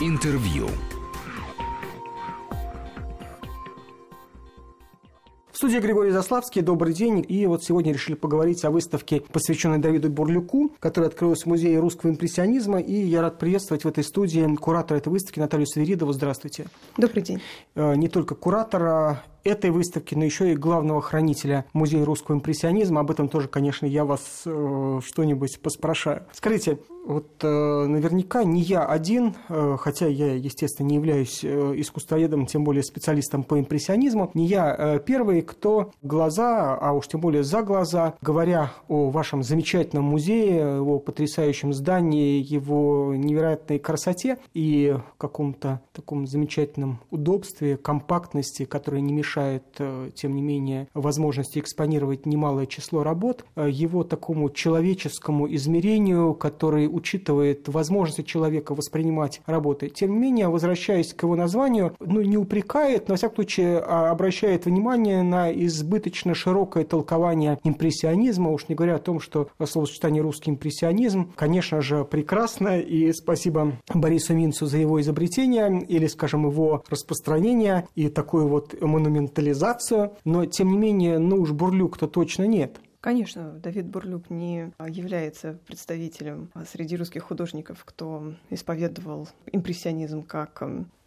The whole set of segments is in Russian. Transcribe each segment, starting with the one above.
Интервью. В студии Григорий Заславский. Добрый день. И вот сегодня решили поговорить о выставке, посвященной Давиду Бурлюку, которая открылась в Музее русского импрессионизма. И я рад приветствовать в этой студии куратора этой выставки Наталью Сверидову. Здравствуйте. Добрый день. Э, не только куратора этой выставки, но еще и главного хранителя Музея русского импрессионизма. Об этом тоже, конечно, я вас э, что-нибудь поспрашаю. Скажите, вот э, наверняка не я один, э, хотя я, естественно, не являюсь э, искусствоведом, тем более специалистом по импрессионизму, не я э, первый, кто глаза, а уж тем более за глаза, говоря о вашем замечательном музее, его потрясающем здании, его невероятной красоте и каком-то таком замечательном удобстве, компактности, которая не мешает мешает, э, тем не менее, возможности экспонировать немалое число работ, э, его такому человеческому измерению, который учитывает возможности человека воспринимать работы. Тем не менее, возвращаясь к его названию, ну, не упрекает, но, во всяком случае, а, обращает внимание на избыточно широкое толкование импрессионизма, уж не говоря о том, что словосочетание «русский импрессионизм», конечно же, прекрасно, и спасибо Борису Минцу за его изобретение или, скажем, его распространение. И такую вот монументальную ментализацию, но тем не менее, ну уж Бурлюк-то точно нет. Конечно, Давид Бурлюк не является представителем среди русских художников, кто исповедовал импрессионизм как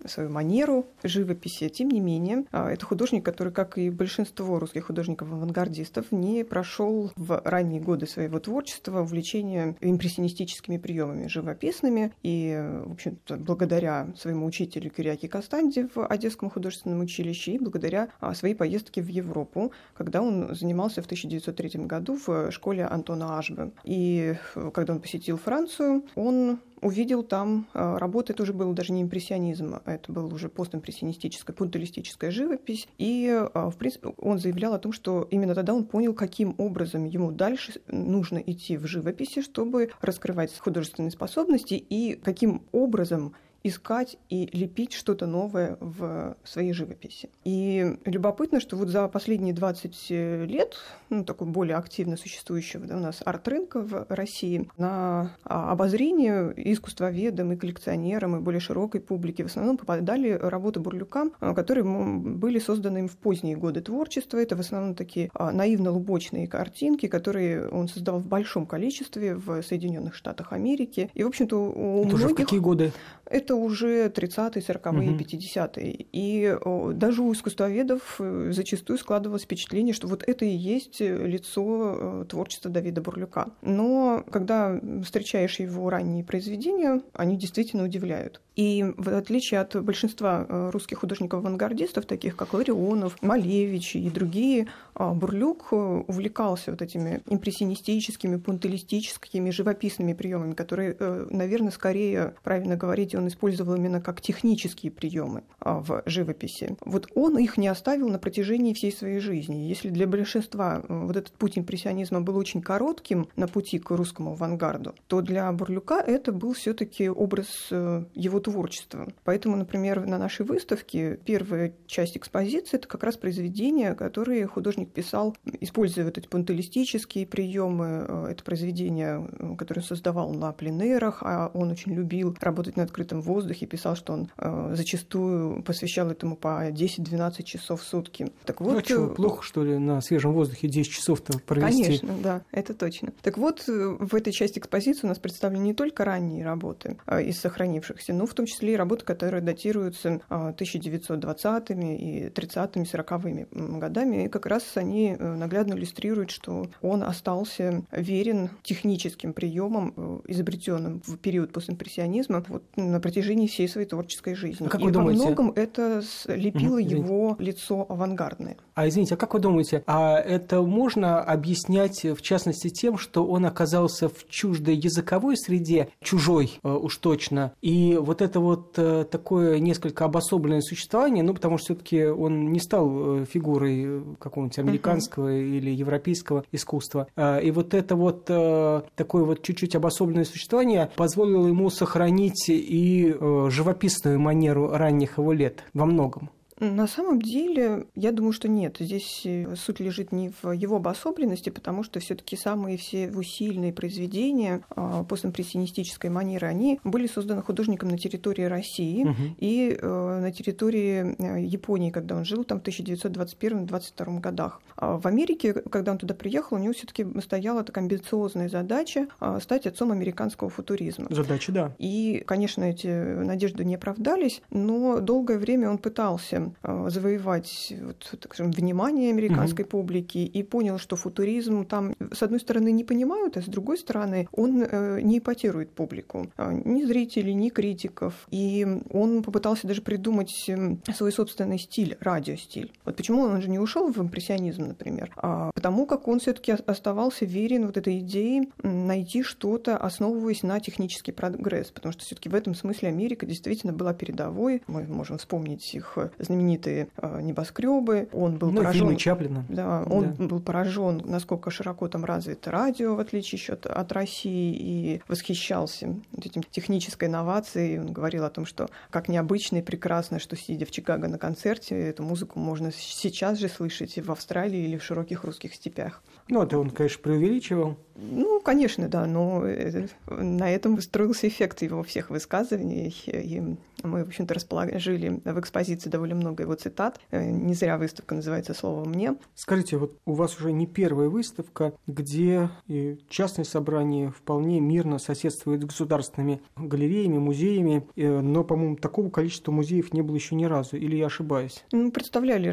свою манеру живописи. Тем не менее, а, это художник, который, как и большинство русских художников-авангардистов, не прошел в ранние годы своего творчества увлечение импрессионистическими приемами живописными. И, в общем-то, благодаря своему учителю Киряке Кастанде в Одесском художественном училище и благодаря а, своей поездке в Европу, когда он занимался в 1903 году в школе Антона Ашбе. И э, когда он посетил Францию, он увидел там а, работы, это уже был даже не импрессионизм, а это был уже постимпрессионистическая, пунктуалистическая живопись. И, а, в принципе, он заявлял о том, что именно тогда он понял, каким образом ему дальше нужно идти в живописи, чтобы раскрывать художественные способности и каким образом искать и лепить что-то новое в своей живописи. И любопытно, что вот за последние 20 лет, ну, такой более активно существующего да, у нас арт-рынка в России, на обозрение искусствоведам, и коллекционерам, и более широкой публике в основном попадали работы Бурлюка, которые были созданы им в поздние годы творчества. Это в основном такие а, наивно-лубочные картинки, которые он создал в большом количестве в Соединенных Штатах Америки. И, в общем-то, у Это многих... какие годы? Это уже 30-е, 40-е, угу. 50-е. И даже у искусствоведов э, зачастую складывалось впечатление, что вот это и есть лицо э, творчества Давида Бурлюка. Но когда встречаешь его ранние произведения, они действительно удивляют. И в отличие от большинства э, русских художников-авангардистов, таких как Ларионов, Малевич и другие, Бурлюк увлекался вот этими импрессионистическими, пунктилистическими, живописными приемами, которые, наверное, скорее, правильно говорить, он использовал именно как технические приемы а, в живописи. Вот он их не оставил на протяжении всей своей жизни. Если для большинства вот этот путь импрессионизма был очень коротким на пути к русскому авангарду, то для Бурлюка это был все-таки образ э, его творчества. Поэтому, например, на нашей выставке первая часть экспозиции это как раз произведения, которые художник писал, используя вот эти пунктилистические приемы. Э, это произведения, которые он создавал на пленерах, а он очень любил работать на открытом воздухе, писал, что он э, зачастую посвящал этому по 10-12 часов в сутки. Так вот, ну, а что, э, плохо, что ли, на свежем воздухе 10 часов-то провести? Конечно, да, это точно. Так вот, э, в этой части экспозиции у нас представлены не только ранние работы э, из сохранившихся, но в том числе и работы, которые датируются э, 1920-ми и 30-ми, 40-ми годами, и как раз они э, наглядно иллюстрируют, что он остался верен техническим приемам, изобретенным в период постимпрессионизма, вот на протяжении всей своей творческой жизни. А как и вы думаете? во многом это слепило угу, его лицо авангардное. А извините, а как вы думаете, а это можно объяснять в частности тем, что он оказался в чуждой языковой среде, чужой э, уж точно, и вот это вот э, такое несколько обособленное существование, ну потому что все-таки он не стал э, фигурой какого-нибудь американского uh или европейского искусства, и вот это вот такое вот чуть-чуть обособленное существование позволило ему сохранить и живописную манеру ранних его лет во многом. На самом деле, я думаю, что нет. Здесь э, суть лежит не в его обособленности, потому что все таки самые все усильные произведения а, постимпрессионистической манеры, они были созданы художником на территории России угу. и э, на территории э, Японии, когда он жил там в 1921-22 годах. А в Америке, когда он туда приехал, у него все таки стояла такая амбициозная задача а, стать отцом американского футуризма. Задача, да. И, конечно, эти надежды не оправдались, но долгое время он пытался Э, завоевать вот, так скажем, внимание американской угу. публики и понял, что футуризм там, с одной стороны, не понимают, а с другой стороны, он э, не ипотирует публику, а, ни зрителей, ни критиков. И он попытался даже придумать эм, свой собственный стиль, радиостиль. Вот почему он же не ушел в импрессионизм, например, а потому как он все-таки оставался верен вот этой идее найти что-то, основываясь на технический прогресс, потому что все-таки в этом смысле Америка действительно была передовой. Мы можем вспомнить их знаменитые знаменитые э, небоскребы. Он был ну, поражен. Чаплина. Да, он да. был поражен, насколько широко там развито радио, в отличие еще от, от России, и восхищался этим технической инновацией. Он говорил о том, что как необычно и прекрасно, что сидя в Чикаго на концерте, эту музыку можно сейчас же слышать в Австралии или в широких русских степях. Ну, это он, конечно, преувеличивал. Ну, конечно, да, но э, на этом строился эффект его всех высказываний. И мы, в общем-то, расположили в экспозиции довольно много его цитат. Э, не зря выставка называется «Слово мне». Скажите, вот у вас уже не первая выставка, где и частные собрания вполне мирно соседствуют с государственными галереями, музеями, э, но, по-моему, такого количества музеев не было еще ни разу, или я ошибаюсь? Ну, представляли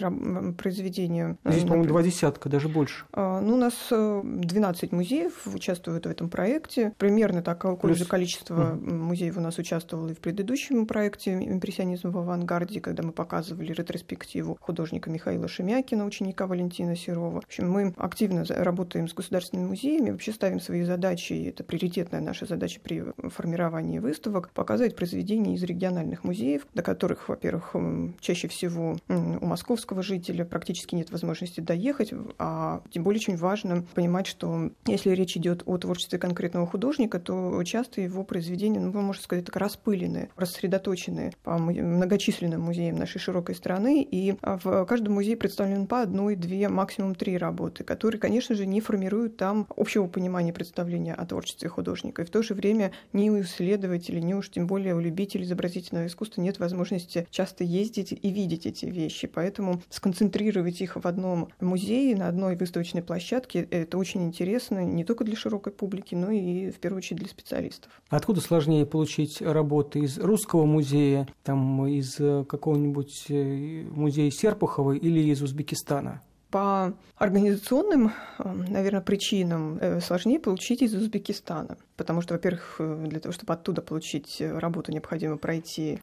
произведения. Здесь, по-моему, два десятка, даже больше. А, ну, у нас 12 музеев, участвуют в этом проекте. Примерно такое Плюс... же количество mm. музеев у нас участвовало и в предыдущем проекте «Импрессионизм в авангарде», когда мы показывали ретроспективу художника Михаила Шемякина, ученика Валентина Серова. В общем, мы активно работаем с государственными музеями, вообще ставим свои задачи, и это приоритетная наша задача при формировании выставок, показывать произведения из региональных музеев, до которых, во-первых, чаще всего у московского жителя практически нет возможности доехать, а тем более очень важно понимать, что если речь идет о творчестве конкретного художника, то часто его произведения, ну, можно сказать, так распылены, рассредоточены по многочисленным музеям нашей широкой страны, и а, в каждом музее представлен по одной, две, максимум три работы, которые, конечно же, не формируют там общего понимания представления о творчестве художника. И в то же время ни у исследователей, ни уж тем более у любителей изобразительного искусства нет возможности часто ездить и видеть эти вещи. Поэтому сконцентрировать их в одном музее, на одной выставочной площадке, это очень интересно не только для широкой публики, но и в первую очередь для специалистов. Откуда сложнее получить работы из русского музея, там из э, какого-нибудь э, музея Серпухова или из Узбекистана? По организационным, э, наверное, причинам сложнее получить из Узбекистана потому что, во-первых, э, для того, чтобы оттуда получить э, работу, необходимо пройти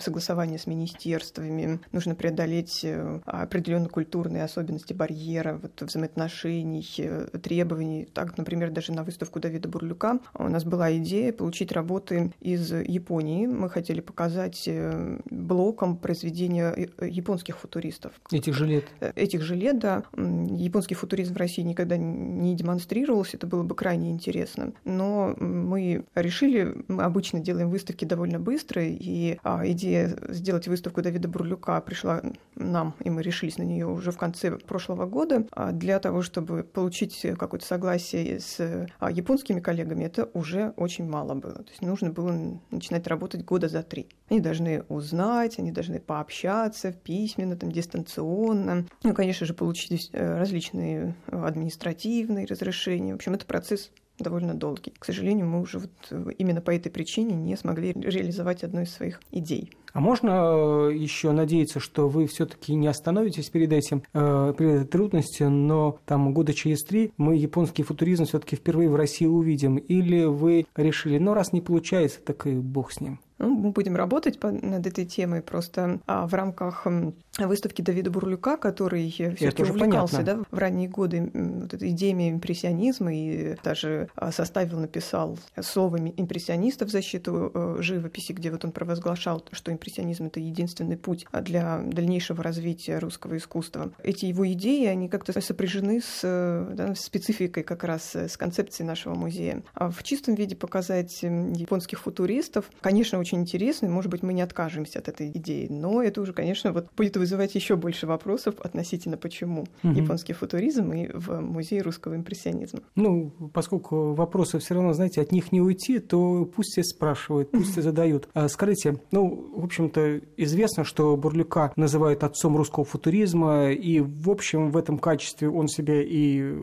согласование с министерствами, нужно преодолеть э, определенные культурные особенности барьера, вот, взаимоотношений, требований. Так, например, даже на выставку Давида Бурлюка у нас была идея получить работы из Японии. Мы хотели показать блоком произведения японских футуристов. Этих же лет? Этих же лет, да. Японский футуризм в России никогда не демонстрировался, это было бы крайне интересно. Но мы решили, мы обычно делаем выставки довольно быстро, и а, идея сделать выставку Давида Бурлюка пришла нам, и мы решились на нее уже в конце прошлого года. А для того, чтобы получить какое-то согласие с а, японскими коллегами, это уже очень мало было. То есть нужно было начинать работать года за три. Они должны узнать, они должны пообщаться письменно, там, дистанционно. Ну, конечно же, получить э, различные административные разрешения. В общем, это процесс довольно долгий. К сожалению, мы уже вот э, именно по этой причине не смогли реализовать одну из своих идей. А можно э, еще надеяться, что вы все-таки не остановитесь перед этим, э, перед этой трудностью, но там года через три мы японский футуризм все-таки впервые в России увидим? Или вы решили, ну раз не получается, так и бог с ним? Ну, мы будем работать над этой темой просто а, в рамках выставки Давида Бурлюка, который все-таки увлекался да, в ранние годы вот идеями импрессионизма и даже а, составил, написал слово импрессиониста в защиту э, живописи, где вот он провозглашал, что импрессионизм — это единственный путь для дальнейшего развития русского искусства. Эти его идеи, они как-то сопряжены с да, спецификой как раз, с концепцией нашего музея. А в чистом виде показать японских футуристов, конечно, очень интересно, может быть, мы не откажемся от этой идеи, но это уже, конечно, вот будет вызывать еще больше вопросов относительно почему угу. японский футуризм и в музее русского импрессионизма. Ну, поскольку вопросы все равно, знаете, от них не уйти, то пусть все спрашивают, пусть все задают. А, скажите, ну, в общем-то, известно, что Бурлюка называют отцом русского футуризма, и, в общем, в этом качестве он себя и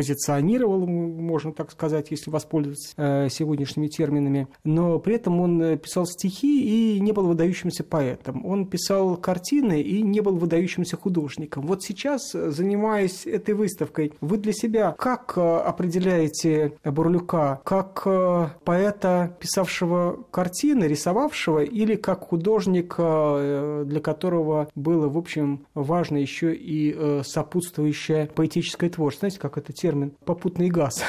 позиционировал, можно так сказать, если воспользоваться э, сегодняшними терминами, но при этом он э, писал стихи и не был выдающимся поэтом. Он писал картины и не был выдающимся художником. Вот сейчас, э, занимаясь этой выставкой, вы для себя как определяете Бурлюка? Как поэта, писавшего картины, рисовавшего, или как художника, для которого было, в общем, важно еще и сопутствующее поэтическое творчество? Знаете, как это термин «попутный газ».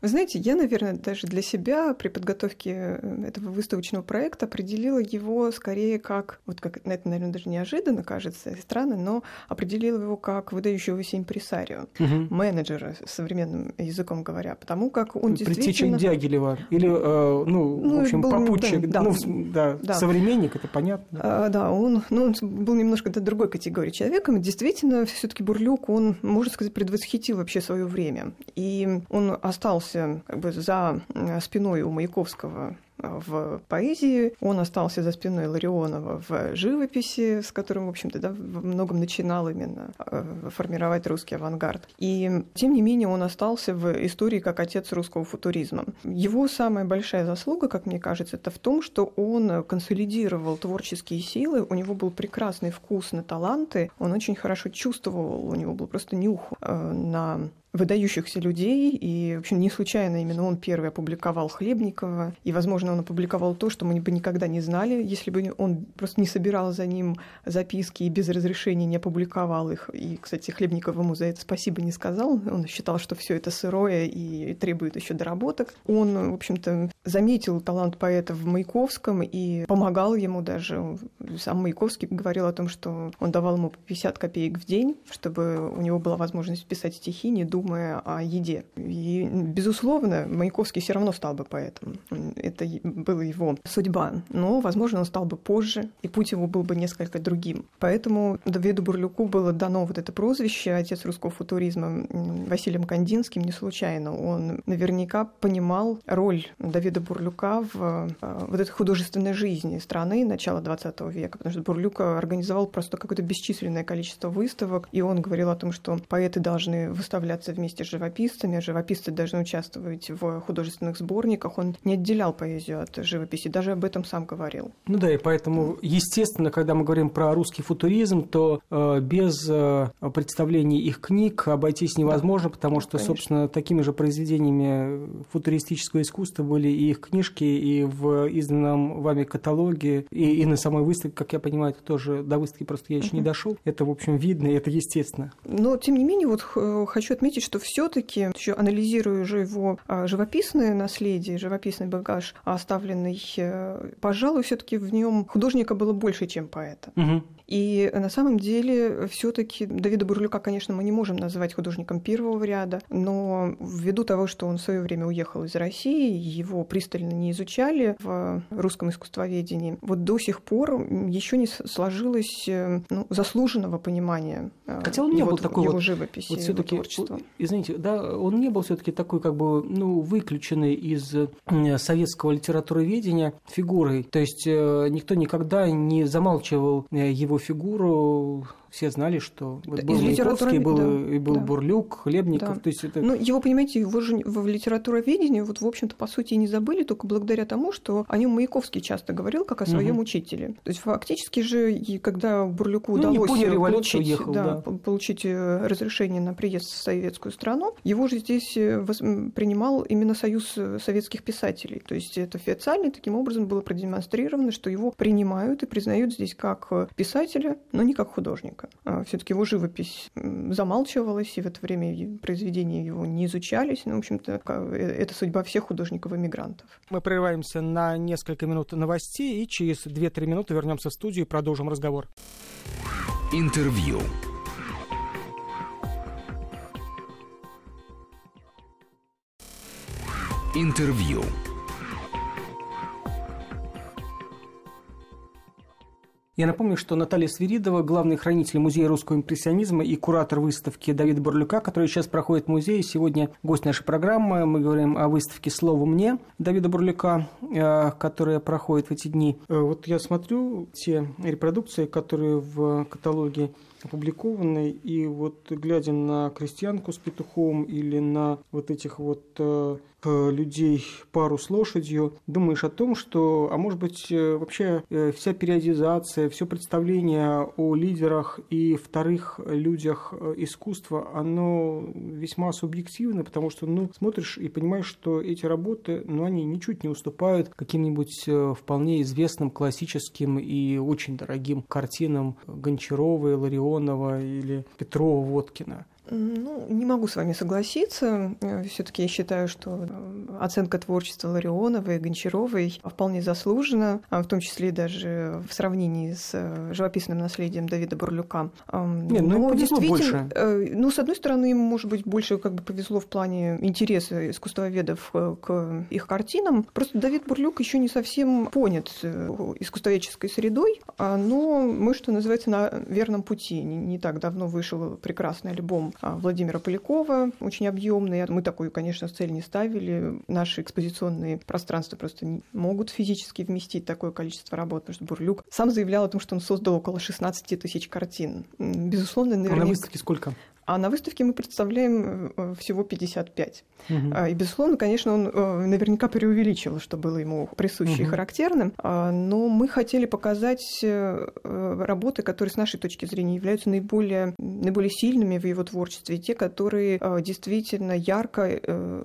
Вы знаете, я, наверное, даже для себя при подготовке э, этого выставочного проекта определила его скорее как, вот как это, наверное, даже неожиданно кажется, странно, но определила его как выдающегося импресарио, угу. менеджера, современным языком говоря, потому как он действительно... Предтеча Дягилева, или, э, ну, ну, в общем, был, попутчик, да, ну, да, да, современник, это понятно. А, да, он, ну, он был немножко другой категории человеком, действительно, все таки Бурлюк, он, можно сказать, предвосхитил вообще свое время время. И он остался как бы за спиной у Маяковского в поэзии, он остался за спиной Ларионова в живописи, с которым, в общем-то, да, во многом начинал именно э, формировать русский авангард. И, тем не менее, он остался в истории как отец русского футуризма. Его самая большая заслуга, как мне кажется, это в том, что он консолидировал творческие силы, у него был прекрасный вкус на таланты, он очень хорошо чувствовал, у него был просто нюх э, на выдающихся людей, и, в общем, не случайно именно он первый опубликовал Хлебникова, и, возможно, он опубликовал то, что мы бы никогда не знали, если бы он просто не собирал за ним записки и без разрешения не опубликовал их. И, кстати, Хлебников ему за это спасибо не сказал, он считал, что все это сырое и требует еще доработок. Он, в общем-то, заметил талант поэта в Маяковском и помогал ему даже. Сам Маяковский говорил о том, что он давал ему 50 копеек в день, чтобы у него была возможность писать стихи, не думая думая о еде. И, безусловно, Маяковский все равно стал бы поэтом. Это была его судьба. Но, возможно, он стал бы позже, и путь его был бы несколько другим. Поэтому Давиду Бурлюку было дано вот это прозвище «Отец русского футуризма» Василием Кандинским не случайно. Он наверняка понимал роль Давида Бурлюка в э, вот этой художественной жизни страны начала XX века, потому что Бурлюк организовал просто какое-то бесчисленное количество выставок, и он говорил о том, что поэты должны выставляться вместе с живописцами, живописцы должны участвовать в художественных сборниках. Он не отделял поэзию от живописи, даже об этом сам говорил. Ну да, и поэтому, естественно, когда мы говорим про русский футуризм, то э, без э, представления их книг обойтись невозможно, да, потому что, конечно. собственно, такими же произведениями футуристического искусства были и их книжки, и в изданном вами каталоге, и, и на самой выставке, как я понимаю, это тоже до выставки просто я еще угу. не дошел. Это, в общем, видно, и это естественно. Но, тем не менее, вот хочу отметить, что все-таки, еще анализируя уже его а, живописное наследие, живописный багаж, оставленный, э, пожалуй, все-таки в нем художника было больше, чем поэта. Угу. И на самом деле все-таки Давида Бурлюка, конечно, мы не можем называть художником первого ряда, но ввиду того, что он в свое время уехал из России, его пристально не изучали в русском искусствоведении, вот до сих пор еще не сложилось э, ну, заслуженного понимания э, Хотя он не его, был такой его вот, живописи, вот его творчества. Извините, да, он не был все-таки такой как бы ну, выключенный из советского литературоведения фигурой. То есть э, никто никогда не замалчивал его его фигуру все знали, что вот был Маяковский, был, да, и был да. Бурлюк, Хлебников. Да. То есть это... Ну, его, понимаете, его же в литературоведении, вот, в общем-то, по сути, и не забыли, только благодаря тому, что о нем Маяковский часто говорил, как о своем угу. учителе. То есть фактически же, и когда Бурлюку ну, удалось получить, уехал, да, да. получить э, разрешение на приезд в советскую страну, его же здесь э, принимал именно Союз э, советских писателей. То есть это официально таким образом было продемонстрировано, что его принимают и признают здесь как писателя, но не как художника человека. А, Все-таки его живопись замалчивалась, и в это время произведения его не изучались. Ну, в общем-то, э, это судьба всех художников-иммигрантов. Мы прерываемся на несколько минут новостей, и через 2-3 минуты вернемся в студию и продолжим разговор. Интервью. Интервью. Я напомню, что Наталья Свиридова, главный хранитель Музея русского импрессионизма и куратор выставки Давида Бурлюка, который сейчас проходит в музее. Сегодня гость нашей программы. Мы говорим о выставке «Слово мне» Давида Бурлюка, э, которая проходит в эти дни. Э, вот я смотрю те репродукции, которые в каталоге опубликованы, и вот глядя на крестьянку с петухом или на вот этих вот э, людей пару с лошадью, думаешь о том, что, а может быть, э, вообще э, вся периодизация, все представление о лидерах и вторых людях э, искусства, оно весьма субъективно, потому что, ну, смотришь и понимаешь, что эти работы, ну, они ничуть не уступают каким-нибудь вполне известным классическим и очень дорогим картинам Гончарова, Ларионова или Петрова-Водкина. Ну, не могу с вами согласиться. Э, Все-таки я считаю, что э, оценка творчества Ларионовой и Гончаровой вполне заслужена, а в том числе даже в сравнении с э, живописным наследием Давида Бурлюка. Нет, ну, Но действительно, больше. ну, с одной стороны, им, может быть, больше как бы повезло в плане интереса искусствоведов к их картинам. Просто Давид Бурлюк еще не совсем понят искусствоведческой средой, а, но мы, что называется, на верном пути. Не так давно вышел прекрасный альбом Владимира Полякова, очень объемный. Мы такую, конечно, цель не ставили. Наши экспозиционные пространства просто не могут физически вместить такое количество работ, потому что Бурлюк сам заявлял о том, что он создал около 16 тысяч картин. Безусловно, наверняка... А на выставке сколько? А на выставке мы представляем э, всего 55. Угу. И, безусловно, конечно, он э, наверняка преувеличил, что было ему присуще угу. и характерным, а, но мы хотели показать э, работы, которые с нашей точки зрения являются наиболее, наиболее сильными в его творчестве, те, которые действительно ярко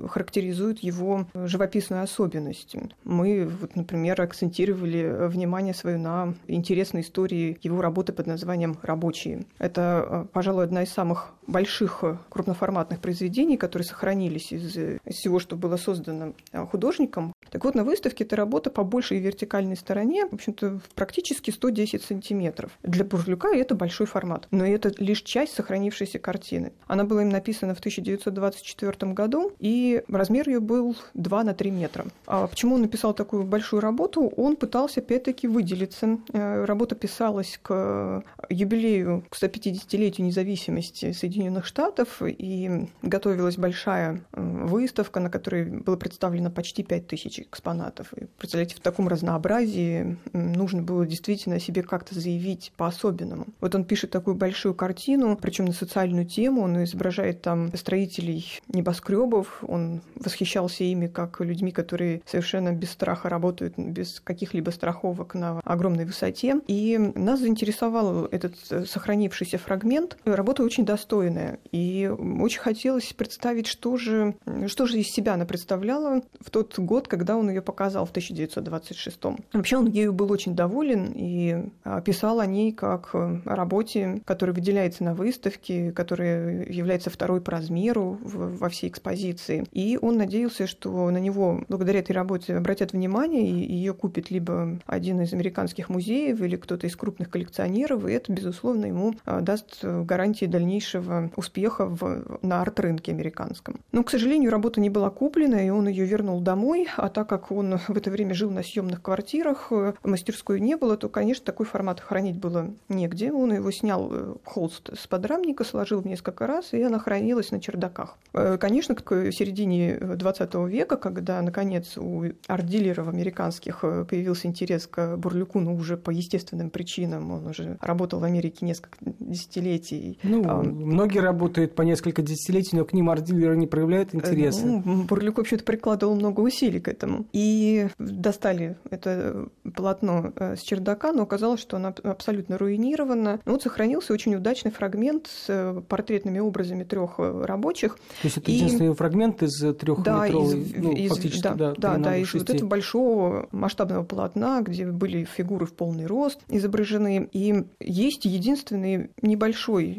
характеризуют его живописную особенность. Мы, вот, например, акцентировали внимание свое на интересной истории его работы под названием «Рабочие». Это, пожалуй, одна из самых больших э, крупноформатных произведений, которые сохранились из, из всего, что было создано э, художником. Так вот, на выставке эта работа по большей вертикальной стороне, в общем-то, практически 110 сантиметров. Для Бурлюка это большой формат, но это лишь часть сохранившейся картины. Она была им написана в 1924 году, и размер ее был 2 на 3 метра. А почему он написал такую большую работу? Он пытался, опять-таки, выделиться. Э, работа писалась к юбилею, к 150-летию независимости Соединенных Соединенных Штатов, и готовилась большая э, выставка, на которой было представлено почти 5000 экспонатов. И, представляете, в таком разнообразии нужно было действительно себе как-то заявить по-особенному. Вот он пишет такую большую картину, причем на социальную тему, он изображает там строителей небоскребов, он восхищался ими как людьми, которые совершенно без страха работают, без каких-либо страховок на огромной высоте. И нас заинтересовал этот э, сохранившийся фрагмент. Работа очень достойная достойная. И очень хотелось представить, что же, что же из себя она представляла в тот год, когда он ее показал в 1926. Вообще он ею был очень доволен и писал о ней как о работе, которая выделяется на выставке, которая является второй по размеру во всей экспозиции. И он надеялся, что на него благодаря этой работе обратят внимание, и ее купит либо один из американских музеев или кто-то из крупных коллекционеров, и это, безусловно, ему а, даст гарантии дальнейшего успеха в, на арт-рынке американском. Но, к сожалению, работа не была куплена, и он ее вернул домой, а так как он в это время жил на съемных квартирах, э, мастерской не было, то, конечно, такой формат хранить было негде. Он его снял э, холст с подрамника, сложил в несколько раз, и она хранилась на чердаках. Э, конечно, к середине 20 века, когда, наконец, у арт-дилеров американских появился интерес к Бурлюку, но уже по естественным причинам, он уже работал в Америке несколько десятилетий. Ну, многие Многие работают по несколько десятилетий, но к ним арт-дилеры не проявляют интереса. Ну, Бурлюк вообще-то прикладывал много усилий к этому. И достали это полотно э, с чердака, но оказалось, что оно абсолютно руинировано. Но вот сохранился очень удачный фрагмент с э, портретными образами трех э, рабочих. То есть это и... единственный фрагмент из трехметровой, да, из, ну, из, фактически, да, да, да, да из вот этого большого масштабного полотна, где были фигуры в полный рост изображены. И есть единственный небольшой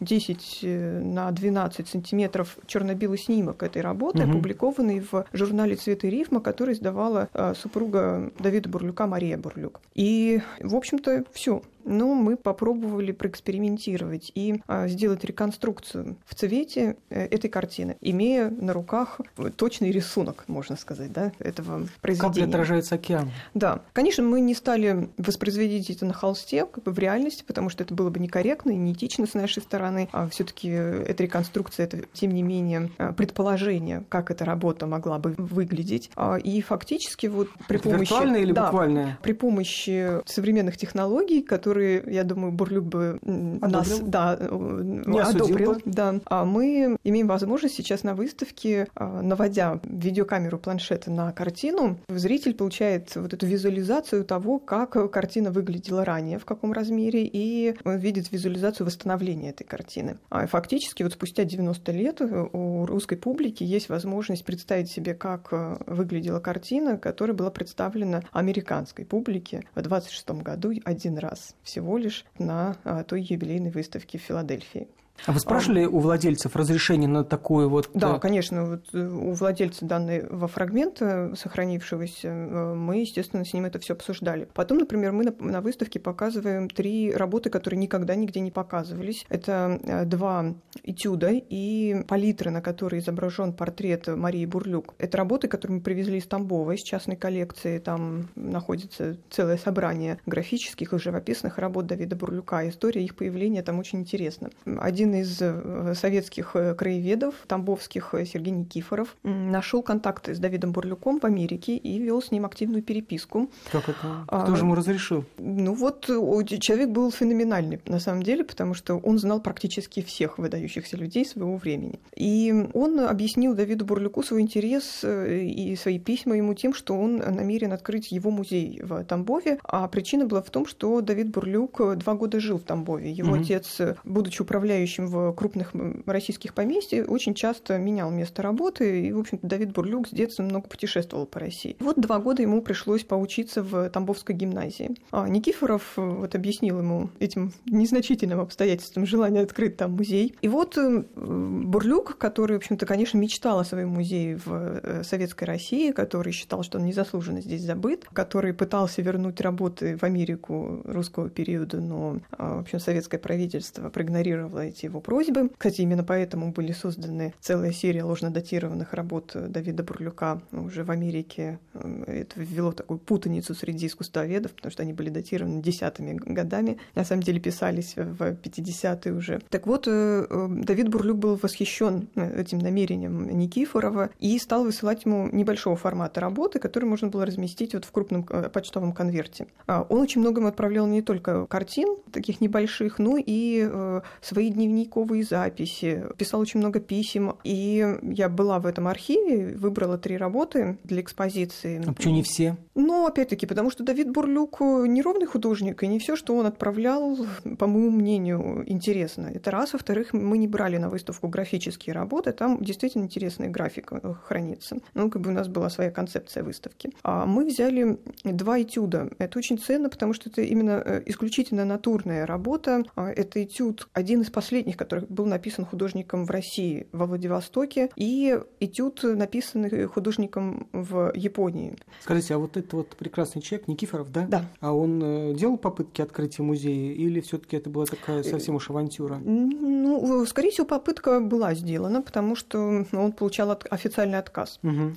10 10 э, на 12 сантиметров черно-белый снимок этой работы, угу. опубликованный в журнале «Цвет и рифма», который издавала э, супруга Давида Бурлюка Мария Бурлюк. И, в общем-то, все но мы попробовали проэкспериментировать и а, сделать реконструкцию в цвете э, этой картины, имея на руках точный рисунок, можно сказать, да, этого произведения. Как отражается океан. Да. Конечно, мы не стали воспроизводить это на холсте, как бы в реальности, потому что это было бы некорректно и неэтично с нашей стороны. А все таки эта реконструкция, это, тем не менее, предположение, как эта работа могла бы выглядеть. А, и фактически вот при это помощи... Виртуальная или да, буквальная? При помощи современных технологий, которые, я думаю, Бурлюк бы одобрил? нас да, не одобрил. Бы. Да. А мы имеем возможность сейчас на выставке, а, наводя видеокамеру планшета на картину, зритель получает вот эту визуализацию того, как картина выглядела ранее, в каком размере, и видит визуализацию восстановления этой картины. А фактически вот спустя 90 лет у русской публики есть возможность представить себе, как выглядела картина, которая была представлена американской публике в 26 году один раз всего лишь на а, той юбилейной выставке в Филадельфии. А вы спрашивали а, у владельцев разрешение на такое вот... Да, э, конечно. Вот э, у владельца данного фрагмента, сохранившегося, э, мы, естественно, с ним это все обсуждали. Потом, например, мы на, на выставке показываем три работы, которые никогда нигде не показывались. Это два этюда и палитры, на которой изображен портрет Марии Бурлюк. Это работы, которые мы привезли из Тамбова, из частной коллекции. Там находится целое собрание графических и живописных работ Давида Бурлюка. История их появления там очень интересна. Один один из э, советских э, краеведов, тамбовских э, Сергей Никифоров, нашел контакты с Давидом Бурлюком в Америке и вел с ним активную переписку. Как это? Кто а, же ему разрешил? Ну вот человек был феноменальный на самом деле, потому что он знал практически всех выдающихся людей своего времени. И он объяснил Давиду Бурлюку свой интерес и свои письма ему тем, что он намерен открыть его музей в Тамбове. А причина была в том, что Давид Бурлюк два года жил в Тамбове. Его угу. отец, будучи управляющим работающим в крупных российских поместьях, очень часто менял место работы, и, в общем-то, Давид Бурлюк с детства много путешествовал по России. Вот два года ему пришлось поучиться в Тамбовской гимназии. А Никифоров э, вот объяснил ему этим незначительным обстоятельством желание открыть там музей. И вот э, Бурлюк, который, в общем-то, конечно, мечтал о своем музее в э, Советской России, который считал, что он незаслуженно здесь забыт, который пытался вернуть работы в Америку русского периода, но, в общем, советское правительство проигнорировало эти его просьбы. Кстати, именно поэтому были созданы целая серия ложнодатированных работ Давида Бурлюка уже в Америке. Это ввело такую путаницу среди искусствоведов, потому что они были датированы десятыми годами. На самом деле писались в 50-е уже. Так вот, э, э, Давид Бурлюк был восхищен э, этим намерением Никифорова и стал высылать ему небольшого формата работы, которые можно было разместить вот в крупном почтовом конверте. А он очень много ему отправлял не только картин, таких небольших, но и свои дневники дневниковые записи, писал очень много писем. И я была в этом архиве, выбрала три работы для экспозиции. А почему не все? Ну, опять-таки, потому что Давид Бурлюк неровный художник, и не все, что он отправлял, по моему мнению, интересно. Это раз. Во-вторых, мы не брали на выставку графические работы, там действительно интересная графика хранится. Ну, как бы у нас была своя концепция выставки. А мы взяли два этюда. Это очень ценно, потому что это именно э, исключительно натурная работа. А это этюд, один из последних последних, который был написан художником в России, во Владивостоке, и этюд, написанный художником в Японии. Скажите, а вот этот вот прекрасный человек, Никифоров, да? Да. А он э, делал попытки открытия музея, или все таки это была такая совсем уж авантюра? Ну, скорее всего, попытка была сделана, потому что он получал от, официальный отказ. Угу.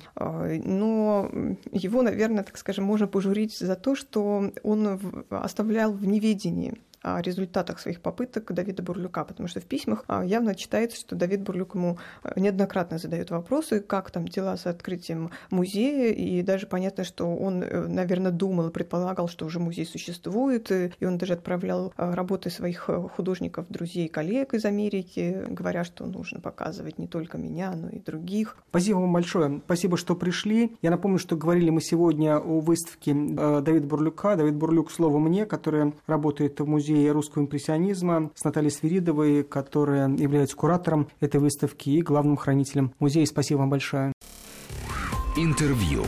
Но его, наверное, так скажем, можно пожурить за то, что он оставлял в неведении о результатах своих попыток Давида Бурлюка, потому что в письмах а, явно читается, что Давид Бурлюк ему а, неоднократно задает вопросы, как там дела с открытием музея, и даже понятно, что он, э, наверное, думал и предполагал, что уже музей существует, и он даже отправлял работы своих э, художников, друзей, коллег из Америки, говоря, что нужно показывать не только меня, но и других. Спасибо вам большое. Спасибо, что пришли. Я напомню, что говорили мы сегодня о выставке э, Давида Бурлюка. Давид Бурлюк «Слово мне», которая работает в музее музее русского импрессионизма с Натальей Свиридовой, которая является куратором этой выставки и главным хранителем музея. Спасибо вам большое. Интервью.